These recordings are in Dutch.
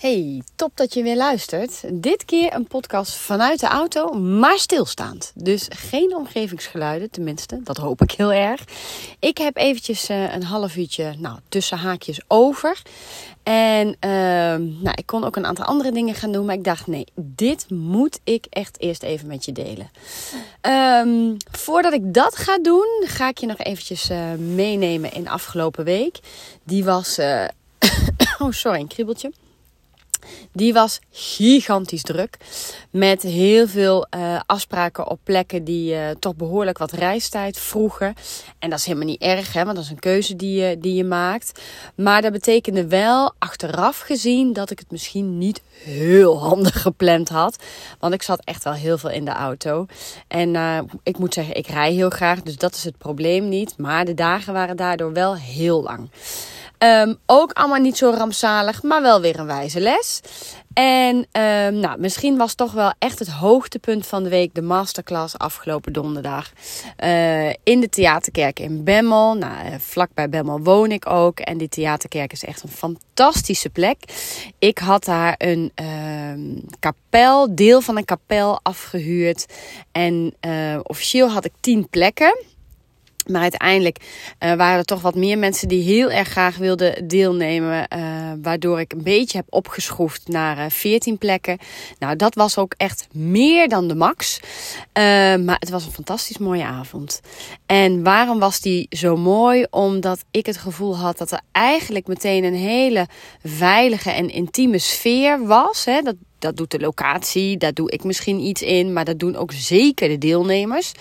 Hey, top dat je weer luistert. Dit keer een podcast vanuit de auto, maar stilstaand. Dus geen omgevingsgeluiden, tenminste. Dat hoop ik heel erg. Ik heb eventjes uh, een half uurtje, nou, tussen haakjes over. En uh, nou, ik kon ook een aantal andere dingen gaan doen. Maar ik dacht, nee, dit moet ik echt eerst even met je delen. Um, voordat ik dat ga doen, ga ik je nog eventjes uh, meenemen in afgelopen week. Die was... Uh, oh, sorry, een kriebeltje. Die was gigantisch druk. Met heel veel uh, afspraken op plekken die uh, toch behoorlijk wat reistijd vroegen. En dat is helemaal niet erg, hè, want dat is een keuze die je, die je maakt. Maar dat betekende wel, achteraf gezien, dat ik het misschien niet heel handig gepland had. Want ik zat echt wel heel veel in de auto. En uh, ik moet zeggen, ik rij heel graag, dus dat is het probleem niet. Maar de dagen waren daardoor wel heel lang. Um, ook allemaal niet zo rampzalig, maar wel weer een wijze les. En um, nou, misschien was toch wel echt het hoogtepunt van de week de masterclass afgelopen donderdag. Uh, in de Theaterkerk in Bemmel. Nou, uh, vlakbij Bemmel woon ik ook. En die Theaterkerk is echt een fantastische plek. Ik had daar een uh, kapel, deel van een kapel afgehuurd. En uh, officieel had ik tien plekken. Maar uiteindelijk uh, waren er toch wat meer mensen die heel erg graag wilden deelnemen. Uh, waardoor ik een beetje heb opgeschroefd naar uh, 14 plekken. Nou, dat was ook echt meer dan de max. maar het was een fantastisch mooie avond. En waarom was die zo mooi? Omdat ik het gevoel had dat er eigenlijk meteen een hele veilige en intieme sfeer was. Hè? Dat, dat doet de locatie, daar doe ik misschien iets in, maar dat doen ook zeker de deelnemers.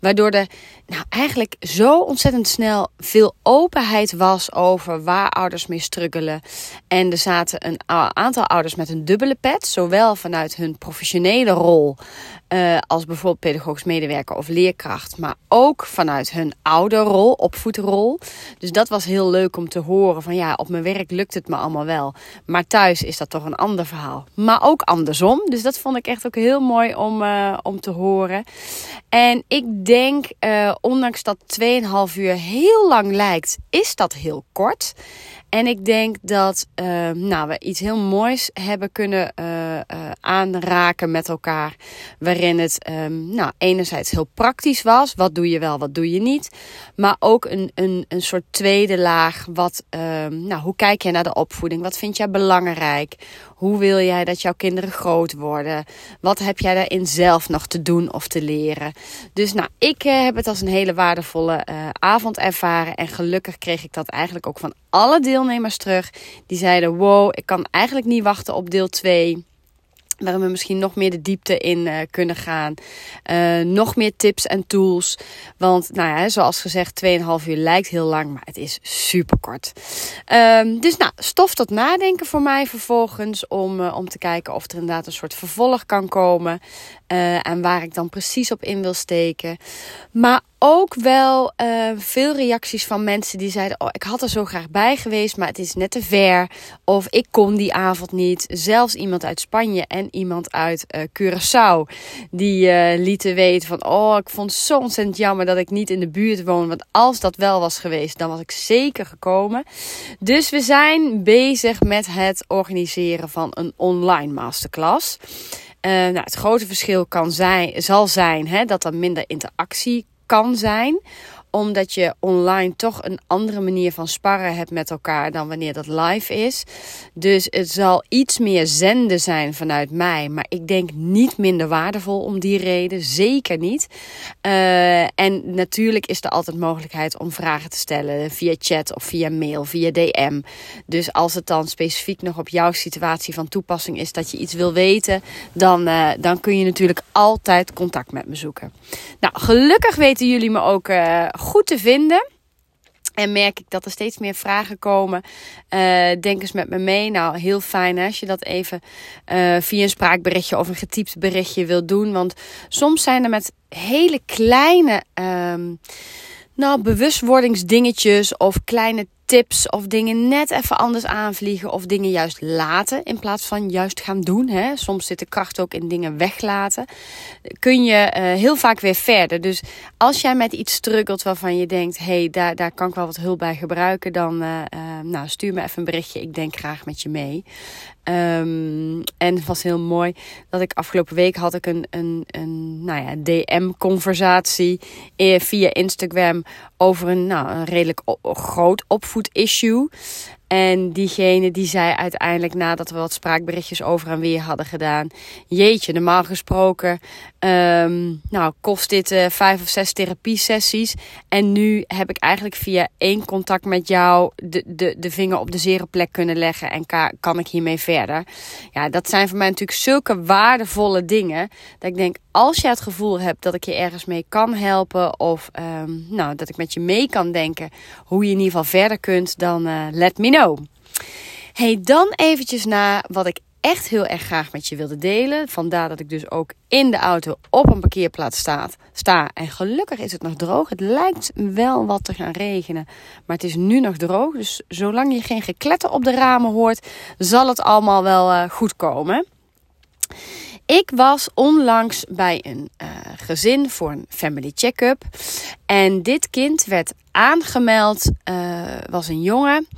Waardoor er nou, eigenlijk zo ontzettend snel veel openheid was over waar ouders mee struggelen. En er zaten een aantal ouders met een dubbele pet, zowel vanuit hun professionele rol uh, als bijvoorbeeld pedagogisch medewerker of leerkracht, maar ook vanuit hun ouderrol, opvoedrol. Dus dat was heel leuk om te horen van ja, op mijn werk lukt het me allemaal wel, maar thuis is dat toch een ander verhaal. Maar ook andersom, dus dat vond ik echt ook heel mooi om, uh, om te horen. En ik denk, uh, ondanks dat 2,5 uur heel lang lijkt, is dat heel kort. En ik denk dat uh, nou, we iets heel moois hebben kunnen uh, uh, aanraken met elkaar. Waarin het um, nou, enerzijds heel praktisch was. Wat doe je wel, wat doe je niet. Maar ook een, een, een soort tweede laag. Wat, um, nou, hoe kijk jij naar de opvoeding? Wat vind jij belangrijk? Hoe wil jij dat jouw kinderen groot worden? Wat heb jij daarin zelf nog te doen of te leren? Dus nou, ik heb het als een hele waardevolle avond ervaren. En gelukkig kreeg ik dat eigenlijk ook van alle deelnemers terug. Die zeiden: Wow, ik kan eigenlijk niet wachten op deel 2 waarin we misschien nog meer de diepte in uh, kunnen gaan. Uh, nog meer tips en tools. Want, nou ja, zoals gezegd, 2,5 uur lijkt heel lang, maar het is super kort. Um, dus nou, stof tot nadenken voor mij vervolgens. Om, uh, om te kijken of er inderdaad een soort vervolg kan komen. en waar ik dan precies op in wil steken. Maar ook wel uh, veel reacties van mensen die zeiden: Oh, ik had er zo graag bij geweest, maar het is net te ver. Of ik kon die avond niet. Zelfs iemand uit Spanje en iemand uit uh, Curaçao. Die uh, lieten weten: van, Oh, ik vond het zo ontzettend jammer dat ik niet in de buurt woon. Want als dat wel was geweest, dan was ik zeker gekomen. Dus we zijn bezig met het organiseren van een online masterclass. Nou, het grote verschil kan zijn, zal zijn hè, dat er minder interactie kan zijn omdat je online toch een andere manier van sparren hebt met elkaar dan wanneer dat live is. Dus het zal iets meer zenden zijn vanuit mij. Maar ik denk niet minder waardevol om die reden. Zeker niet. Uh, en natuurlijk is er altijd mogelijkheid om vragen te stellen via chat of via mail, via DM. Dus als het dan specifiek nog op jouw situatie van toepassing is dat je iets wil weten, dan, uh, dan kun je natuurlijk altijd contact met me zoeken. Nou, gelukkig weten jullie me ook uh, goed te vinden. En merk ik dat er steeds meer vragen komen. Uh, denk eens met me mee. Nou, heel fijn als je dat even uh, via een spraakberichtje of een getypt berichtje wilt doen. Want soms zijn er met hele kleine, um, nou, bewustwordingsdingetjes of kleine tips of dingen net even anders aanvliegen of dingen juist laten in plaats van juist gaan doen. Hè? Soms zit de kracht ook in dingen weglaten. Kun je uh, heel vaak weer verder. Dus als jij met iets struggelt waarvan je denkt: hey, daar, daar kan ik wel wat hulp bij gebruiken, dan uh, uh, nou, stuur me even een berichtje. Ik denk graag met je mee. Um, en het was heel mooi dat ik afgelopen week had ik een, een, een nou ja, DM-conversatie via Instagram over een, nou, een redelijk groot food issue. En diegene die zei uiteindelijk nadat we wat spraakberichtjes over en weer hadden gedaan. Jeetje, normaal gesproken um, nou, kost dit uh, vijf of zes therapiesessies. En nu heb ik eigenlijk via één contact met jou de, de, de vinger op de zere plek kunnen leggen. En kan ik hiermee verder. Ja, dat zijn voor mij natuurlijk zulke waardevolle dingen. Dat ik denk, als je het gevoel hebt dat ik je ergens mee kan helpen. Of um, nou, dat ik met je mee kan denken hoe je in ieder geval verder kunt. Dan uh, let me know. Hey, dan eventjes naar wat ik echt heel erg graag met je wilde delen. Vandaar dat ik dus ook in de auto op een parkeerplaats sta. sta. En gelukkig is het nog droog. Het lijkt wel wat te gaan regenen. Maar het is nu nog droog. Dus zolang je geen gekletter op de ramen hoort, zal het allemaal wel uh, goed komen. Ik was onlangs bij een uh, gezin voor een family check-up. En dit kind werd aangemeld, uh, was een jongen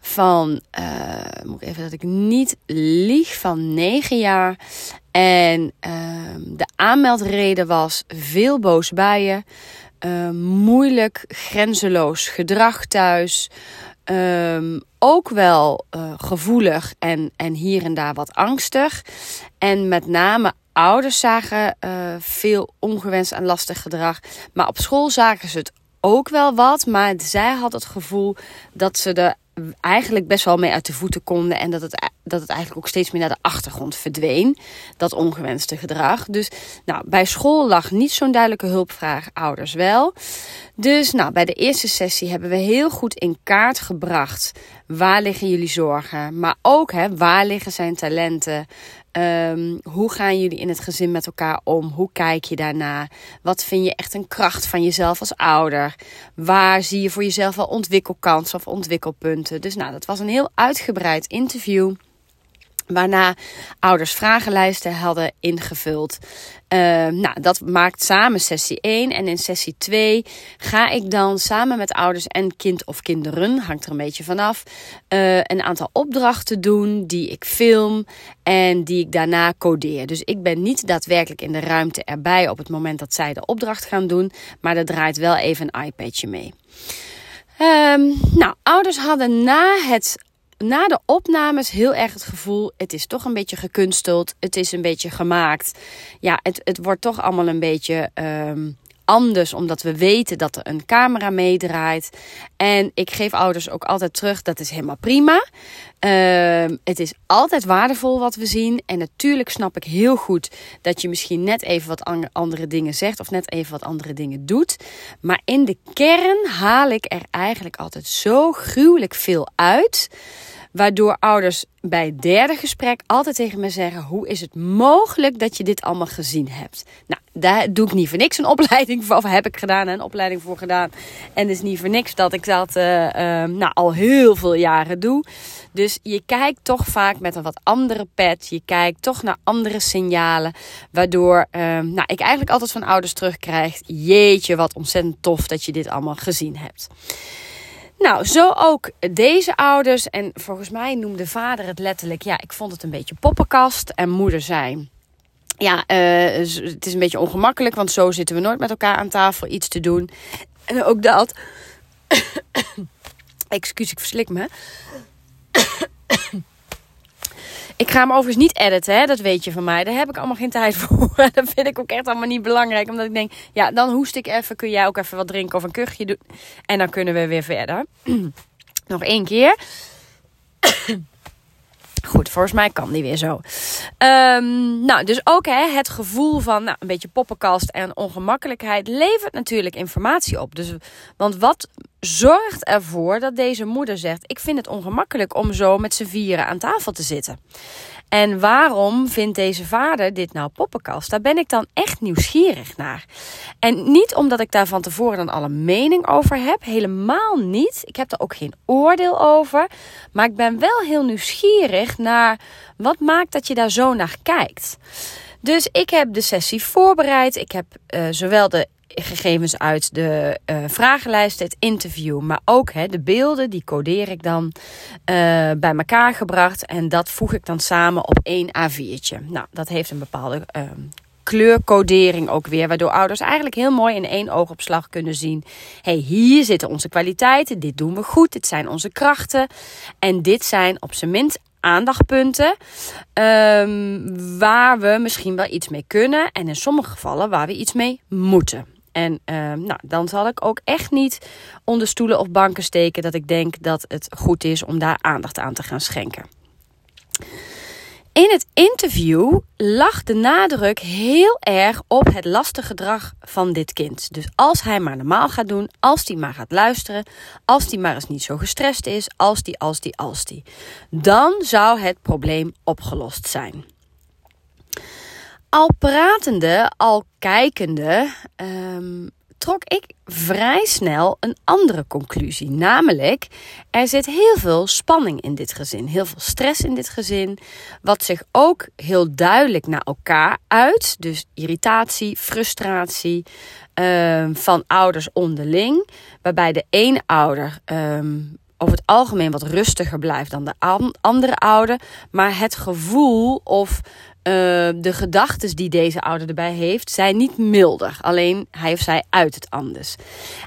van, uh, moet ik even dat ik niet lieg, van 9 jaar. En de aanmeldreden was veel boos bijen, moeilijk, grenzeloos gedrag thuis. Um, ook wel uh, gevoelig en, en hier en daar wat angstig. En met name ouders zagen uh, veel ongewenst en lastig gedrag. Maar op school zagen ze het ook wel wat. Maar zij had het gevoel dat ze er eigenlijk best wel mee uit de voeten konden. En dat het, dat het eigenlijk ook steeds meer naar de achtergrond verdween. Dat ongewenste gedrag. Dus nou, bij school lag niet zo'n duidelijke hulpvraag, ouders wel. Dus nou, bij de eerste sessie hebben we heel goed in kaart gebracht. Waar liggen jullie zorgen? Maar ook hè, waar liggen zijn talenten? Um, hoe gaan jullie in het gezin met elkaar om? Hoe kijk je daarna? Wat vind je echt een kracht van jezelf als ouder? Waar zie je voor jezelf wel ontwikkelkansen of ontwikkelpunten? Dus nou, dat was een heel uitgebreid interview. Waarna ouders vragenlijsten hadden ingevuld. Uh, nou, dat maakt samen sessie 1. En in sessie 2 ga ik dan samen met ouders en kind of kinderen, hangt er een beetje vanaf, uh, een aantal opdrachten doen die ik film en die ik daarna codeer. Dus ik ben niet daadwerkelijk in de ruimte erbij op het moment dat zij de opdracht gaan doen, maar er draait wel even een iPadje mee. Um, nou, ouders hadden na het na de opnames heel erg het gevoel: het is toch een beetje gekunsteld, het is een beetje gemaakt. Ja, het, het wordt toch allemaal een beetje um, anders, omdat we weten dat er een camera meedraait. En ik geef ouders ook altijd terug: dat is helemaal prima. Uh, het is altijd waardevol wat we zien. En natuurlijk snap ik heel goed dat je misschien net even wat andere dingen zegt of net even wat andere dingen doet. Maar in de kern haal ik er eigenlijk altijd zo gruwelijk veel uit. Waardoor ouders bij het derde gesprek altijd tegen me zeggen: Hoe is het mogelijk dat je dit allemaal gezien hebt? Nou, daar doe ik niet voor niks een opleiding voor, of heb ik gedaan, een opleiding voor gedaan. En het is niet voor niks dat ik dat uh, uh, nou, al heel veel jaren doe. Dus je kijkt toch vaak met een wat andere pet. Je kijkt toch naar andere signalen. Waardoor uh, nou, ik eigenlijk altijd van ouders terugkrijg: Jeetje, wat ontzettend tof dat je dit allemaal gezien hebt. Nou, zo ook deze ouders. En volgens mij noemde vader het letterlijk. Ja, ik vond het een beetje poppenkast. En moeder zei. Ja, uh, het is een beetje ongemakkelijk. Want zo zitten we nooit met elkaar aan tafel iets te doen. En ook dat. Excuus, ik verslik me. Ik ga hem overigens niet editen, hè? dat weet je van mij. Daar heb ik allemaal geen tijd voor. dat vind ik ook echt allemaal niet belangrijk. Omdat ik denk, ja, dan hoest ik even. Kun jij ook even wat drinken of een kuchje doen. En dan kunnen we weer verder. Nog één keer. Goed, volgens mij kan die weer zo. Um, nou, dus ook hè, het gevoel van nou, een beetje poppenkast en ongemakkelijkheid levert natuurlijk informatie op. Dus, want wat zorgt ervoor dat deze moeder zegt: Ik vind het ongemakkelijk om zo met z'n vieren aan tafel te zitten. En waarom vindt deze vader dit nou poppenkast? Daar ben ik dan echt nieuwsgierig naar. En niet omdat ik daar van tevoren dan alle mening over heb. Helemaal niet. Ik heb er ook geen oordeel over. Maar ik ben wel heel nieuwsgierig naar wat maakt dat je daar zo naar kijkt. Dus ik heb de sessie voorbereid. Ik heb uh, zowel de gegevens uit de uh, vragenlijst, het interview, maar ook hè, de beelden, die codeer ik dan uh, bij elkaar gebracht. En dat voeg ik dan samen op één A4'tje. Nou, dat heeft een bepaalde uh, kleurcodering ook weer, waardoor ouders eigenlijk heel mooi in één oogopslag kunnen zien: hey, hier zitten onze kwaliteiten, dit doen we goed, dit zijn onze krachten. En dit zijn op zijn minst aandachtpunten um, waar we misschien wel iets mee kunnen en in sommige gevallen waar we iets mee moeten. En uh, nou, dan zal ik ook echt niet onder stoelen of banken steken dat ik denk dat het goed is om daar aandacht aan te gaan schenken. In het interview lag de nadruk heel erg op het lastige gedrag van dit kind. Dus als hij maar normaal gaat doen, als hij maar gaat luisteren, als hij maar eens niet zo gestrest is, als die, als die, als die, dan zou het probleem opgelost zijn. Al pratende, al kijkende, um, trok ik vrij snel een andere conclusie. Namelijk, er zit heel veel spanning in dit gezin, heel veel stress in dit gezin, wat zich ook heel duidelijk naar elkaar uit. Dus irritatie, frustratie um, van ouders onderling, waarbij de ene ouder. Um, over het algemeen wat rustiger blijft dan de andere ouder. Maar het gevoel of de gedachten die deze ouder erbij heeft, zijn niet milder. Alleen hij of zij uit het anders.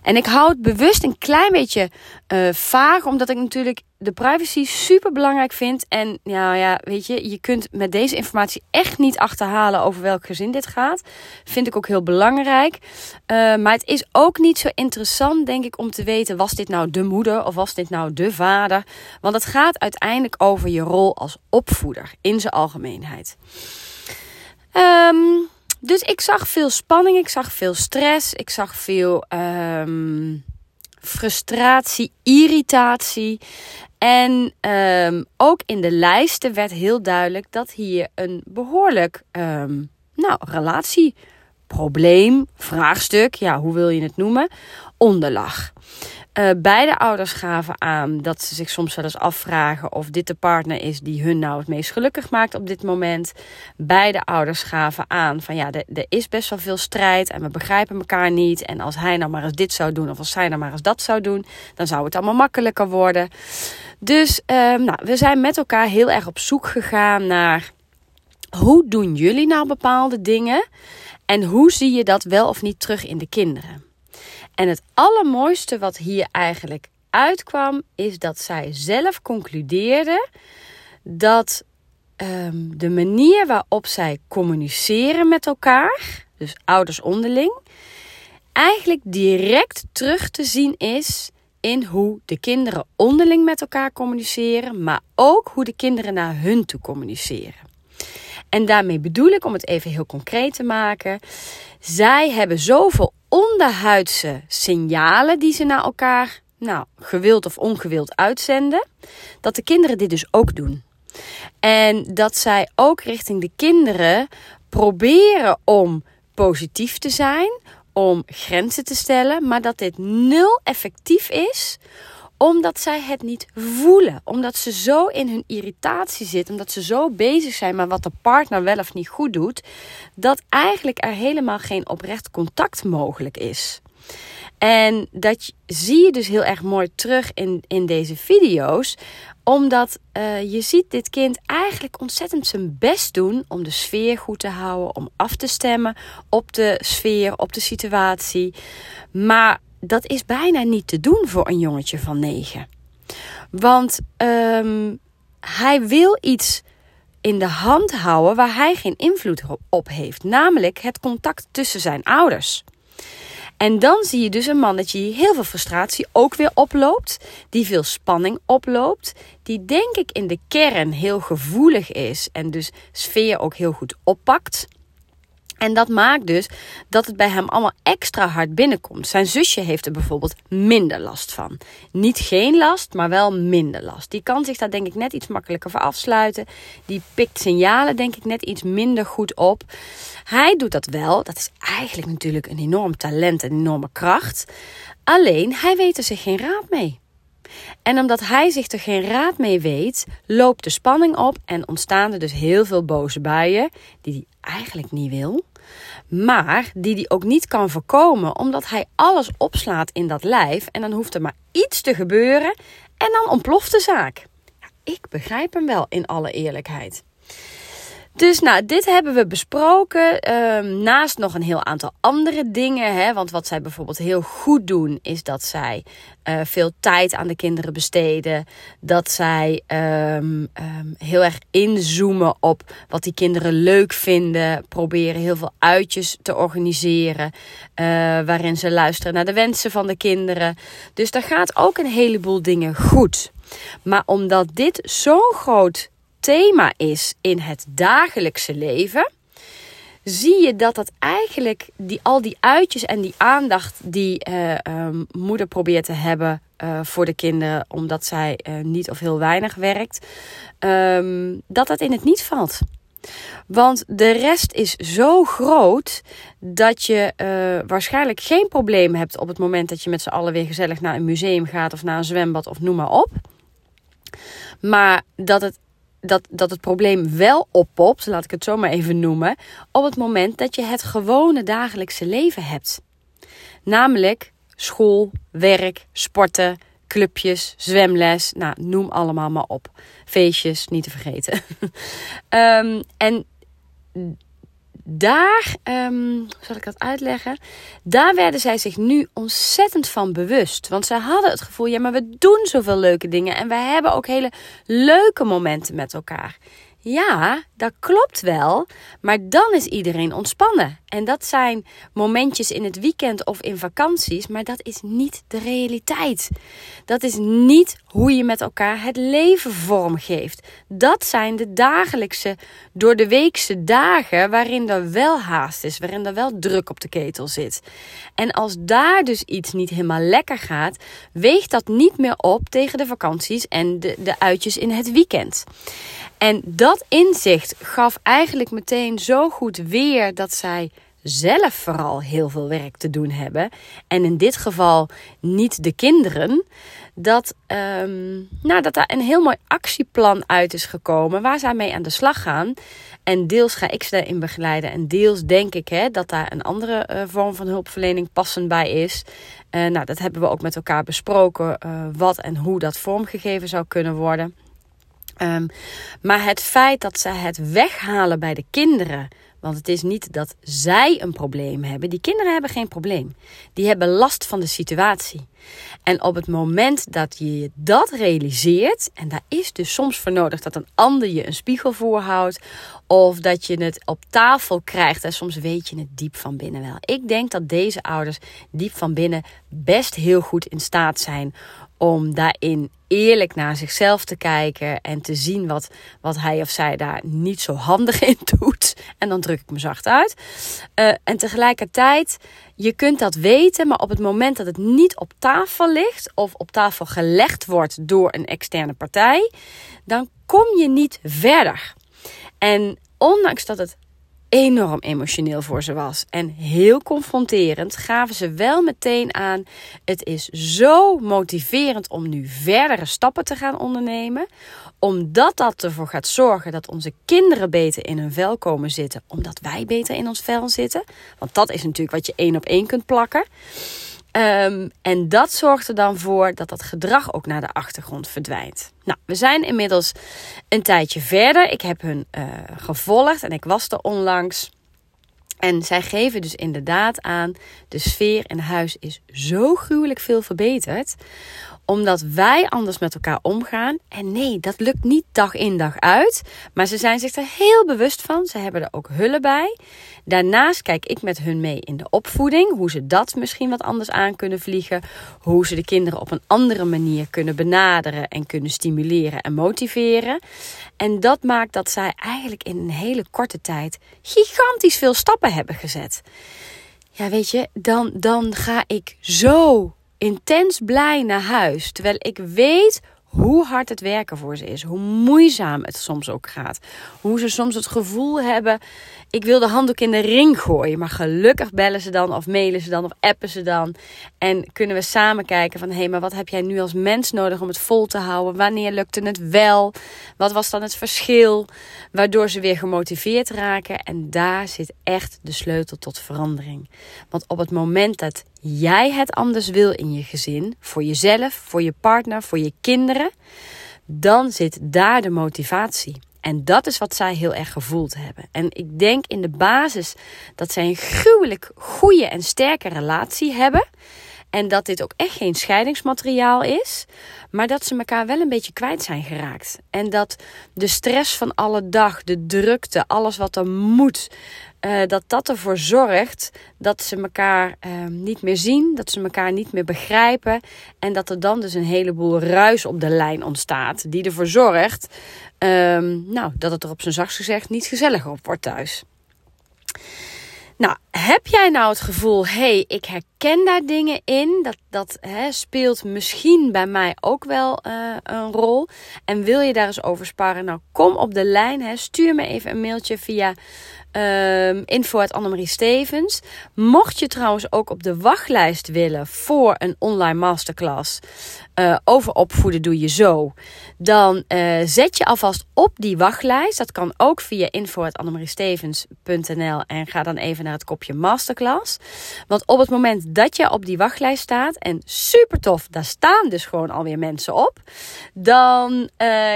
En ik hou het bewust een klein beetje uh, vaag, omdat ik natuurlijk de privacy super belangrijk vind. En ja, ja, weet je, je kunt met deze informatie echt niet achterhalen over welk gezin dit gaat. Vind ik ook heel belangrijk. Uh, maar het is ook niet zo interessant, denk ik, om te weten: was dit nou de moeder of was dit nou de vader? Want het gaat uiteindelijk over je rol als opvoeder in zijn algemeenheid. Um, dus ik zag veel spanning, ik zag veel stress, ik zag veel um, frustratie, irritatie. En um, ook in de lijsten werd heel duidelijk dat hier een behoorlijk nou, relatieprobleem, vraagstuk, ja, hoe wil je het noemen, onder lag. Uh, beide ouders gaven aan dat ze zich soms wel eens afvragen of dit de partner is die hun nou het meest gelukkig maakt op dit moment. Beide ouders gaven aan van ja, er is best wel veel strijd en we begrijpen elkaar niet. En als hij nou maar eens dit zou doen of als zij nou maar eens dat zou doen, dan zou het allemaal makkelijker worden. Dus uh, nou, we zijn met elkaar heel erg op zoek gegaan naar hoe doen jullie nou bepaalde dingen en hoe zie je dat wel of niet terug in de kinderen. En het allermooiste wat hier eigenlijk uitkwam, is dat zij zelf concludeerde dat um, de manier waarop zij communiceren met elkaar, dus ouders onderling, eigenlijk direct terug te zien is in hoe de kinderen onderling met elkaar communiceren, maar ook hoe de kinderen naar hun toe communiceren. En daarmee bedoel ik, om het even heel concreet te maken, zij hebben zoveel onderhuidse signalen die ze naar elkaar, nou, gewild of ongewild uitzenden, dat de kinderen dit dus ook doen. En dat zij ook richting de kinderen proberen om positief te zijn, om grenzen te stellen, maar dat dit nul effectief is omdat zij het niet voelen. Omdat ze zo in hun irritatie zitten. Omdat ze zo bezig zijn met wat de partner wel of niet goed doet. Dat eigenlijk er helemaal geen oprecht contact mogelijk is. En dat zie je dus heel erg mooi terug in, in deze video's. Omdat uh, je ziet dit kind eigenlijk ontzettend zijn best doen om de sfeer goed te houden. Om af te stemmen op de sfeer, op de situatie. Maar dat is bijna niet te doen voor een jongetje van negen. Want um, hij wil iets in de hand houden waar hij geen invloed op heeft. Namelijk het contact tussen zijn ouders. En dan zie je dus een mannetje die heel veel frustratie ook weer oploopt. Die veel spanning oploopt. Die denk ik in de kern heel gevoelig is. En dus sfeer ook heel goed oppakt. En dat maakt dus dat het bij hem allemaal extra hard binnenkomt. Zijn zusje heeft er bijvoorbeeld minder last van. Niet geen last, maar wel minder last. Die kan zich daar denk ik net iets makkelijker voor afsluiten. Die pikt signalen denk ik net iets minder goed op. Hij doet dat wel. Dat is eigenlijk natuurlijk een enorm talent en een enorme kracht. Alleen hij weet er zich geen raad mee. En omdat hij zich er geen raad mee weet, loopt de spanning op en ontstaan er dus heel veel boze buien die hij eigenlijk niet wil maar die hij ook niet kan voorkomen omdat hij alles opslaat in dat lijf en dan hoeft er maar iets te gebeuren en dan ontploft de zaak. Ik begrijp hem wel in alle eerlijkheid. Dus nou, dit hebben we besproken. Ehm, naast nog een heel aantal andere dingen. Hè, want wat zij bijvoorbeeld heel goed doen, is dat zij uh, veel tijd aan de kinderen besteden. Dat zij um, um, heel erg inzoomen op wat die kinderen leuk vinden. Proberen heel veel uitjes te organiseren. Uh, waarin ze luisteren naar de wensen van de kinderen. Dus daar gaat ook een heleboel dingen goed. Maar omdat dit zo'n groot thema is in het dagelijkse leven, zie je dat dat eigenlijk die, al die uitjes en die aandacht die uh, um, moeder probeert te hebben uh, voor de kinderen, omdat zij uh, niet of heel weinig werkt, um, dat dat in het niet valt. Want de rest is zo groot dat je waarschijnlijk geen probleem hebt op het moment dat je met z'n allen weer gezellig naar een museum gaat of naar een zwembad of noem maar op. Maar dat het dat, dat het probleem wel oppopt, laat ik het zo maar even noemen, op het moment dat je het gewone dagelijkse leven hebt. Namelijk school, werk, sporten, clubjes, zwemles, nou, noem allemaal maar op. Feestjes, niet te vergeten. um, en daar, um, zal ik dat uitleggen? Daar werden zij zich nu ontzettend van bewust. Want zij hadden het gevoel, ja, maar we doen zoveel leuke dingen. En we hebben ook hele leuke momenten met elkaar. Ja, dat klopt wel. Maar dan is iedereen ontspannen. En dat zijn momentjes in het weekend of in vakanties. Maar dat is niet de realiteit. Dat is niet hoe je met elkaar het leven vormgeeft. Dat zijn de dagelijkse, door de weekse dagen waarin er wel haast is. Waarin er wel druk op de ketel zit. En als daar dus iets niet helemaal lekker gaat, weegt dat niet meer op tegen de vakanties en de, de uitjes in het weekend. En dat inzicht gaf eigenlijk meteen zo goed weer dat zij zelf vooral heel veel werk te doen hebben. En in dit geval niet de kinderen. Dat, um, nou, dat daar een heel mooi actieplan uit is gekomen waar zij mee aan de slag gaan. En deels ga ik ze daarin begeleiden. En deels denk ik hè, dat daar een andere uh, vorm van hulpverlening passend bij is. Uh, nou, dat hebben we ook met elkaar besproken. Uh, wat en hoe dat vormgegeven zou kunnen worden. Um, maar het feit dat ze het weghalen bij de kinderen. Want het is niet dat zij een probleem hebben. Die kinderen hebben geen probleem. Die hebben last van de situatie. En op het moment dat je dat realiseert, en daar is dus soms voor nodig dat een ander je een spiegel voorhoudt, of dat je het op tafel krijgt, en soms weet je het diep van binnen wel. Ik denk dat deze ouders diep van binnen best heel goed in staat zijn om daarin eerlijk naar zichzelf te kijken en te zien wat, wat hij of zij daar niet zo handig in doet. En dan druk ik me zacht uit. Uh, en tegelijkertijd, je kunt dat weten, maar op het moment dat het niet op tafel ligt of op tafel gelegd wordt door een externe partij, dan kom je niet verder. En ondanks dat het enorm emotioneel voor ze was. En heel confronterend gaven ze wel meteen aan: het is zo motiverend om nu verdere stappen te gaan ondernemen. Omdat dat ervoor gaat zorgen dat onze kinderen beter in hun vel komen zitten. Omdat wij beter in ons vel zitten. Want dat is natuurlijk wat je één op één kunt plakken. Um, en dat zorgt er dan voor dat dat gedrag ook naar de achtergrond verdwijnt. Nou, we zijn inmiddels een tijdje verder. Ik heb hun uh, gevolgd en ik was er onlangs. En zij geven dus inderdaad aan, de sfeer in huis is zo gruwelijk veel verbeterd omdat wij anders met elkaar omgaan. En nee, dat lukt niet dag in dag uit. Maar ze zijn zich er heel bewust van. Ze hebben er ook hullen bij. Daarnaast kijk ik met hun mee in de opvoeding. Hoe ze dat misschien wat anders aan kunnen vliegen. Hoe ze de kinderen op een andere manier kunnen benaderen en kunnen stimuleren en motiveren. En dat maakt dat zij eigenlijk in een hele korte tijd gigantisch veel stappen hebben gezet. Ja, weet je, dan, dan ga ik zo intens blij naar huis. Terwijl ik weet hoe hard het werken voor ze is. Hoe moeizaam het soms ook gaat. Hoe ze soms het gevoel hebben: ik wil de handdoek in de ring gooien. Maar gelukkig bellen ze dan, of mailen ze dan, of appen ze dan. En kunnen we samen kijken: van hé, maar wat heb jij nu als mens nodig om het vol te houden? Wanneer lukte het wel? Wat was dan het verschil? Waardoor ze weer gemotiveerd raken. En daar zit echt de sleutel tot verandering. Want op het moment dat jij het anders wil in je gezin, voor jezelf, voor je partner, voor je kinderen, dan zit daar de motivatie. En dat is wat zij heel erg gevoeld hebben. En ik denk in de basis dat zij een gruwelijk goede en sterke relatie hebben. En dat dit ook echt geen scheidingsmateriaal is. Maar dat ze elkaar wel een beetje kwijt zijn geraakt. En dat de stress van alle dag, de drukte, alles wat er moet. Uh, dat dat ervoor zorgt dat ze elkaar uh, niet meer zien, dat ze elkaar niet meer begrijpen. En dat er dan dus een heleboel ruis op de lijn ontstaat. Die ervoor zorgt um, nou, dat het er op zijn zachtst gezegd niet gezelliger op wordt thuis. Nou, heb jij nou het gevoel, hé, hey, ik herken daar dingen in, dat, dat hè, speelt misschien bij mij ook wel uh, een rol. En wil je daar eens over sparren? Nou, kom op de lijn, hè, stuur me even een mailtje via Um, info uit Annemarie Stevens. Mocht je trouwens ook op de wachtlijst willen voor een online masterclass uh, over opvoeden doe je zo. Dan uh, zet je alvast op die wachtlijst. Dat kan ook via info uit annemariestevens.nl en ga dan even naar het kopje masterclass. Want op het moment dat je op die wachtlijst staat en super tof, daar staan dus gewoon alweer mensen op. Dan uh,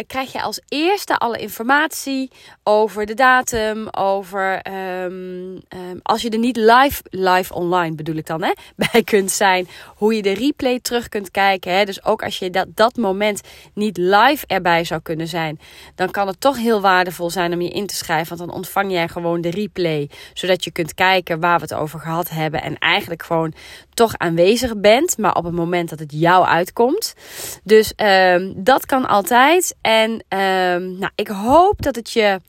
krijg je als eerste alle informatie over de datum, over um, um, als je er niet live, live online bedoel ik dan, hè, bij kunt zijn. Hoe je de replay terug kunt kijken. Hè. Dus ook als je dat, dat moment niet live erbij zou kunnen zijn, dan kan het toch heel waardevol zijn om je in te schrijven. Want dan ontvang jij gewoon de replay, zodat je kunt kijken waar we het over gehad hebben. En eigenlijk gewoon toch aanwezig bent, maar op het moment dat het jou uitkomt. Dus um, dat kan altijd. En um, nou, ik hoop dat het je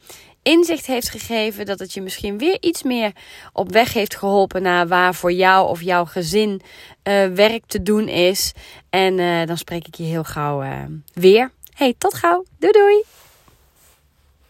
inzicht heeft gegeven. Dat het je misschien weer iets meer op weg heeft geholpen naar waar voor jou of jouw gezin uh, werk te doen is. En uh, dan spreek ik je heel gauw uh, weer. Hey, tot gauw. Doei doei.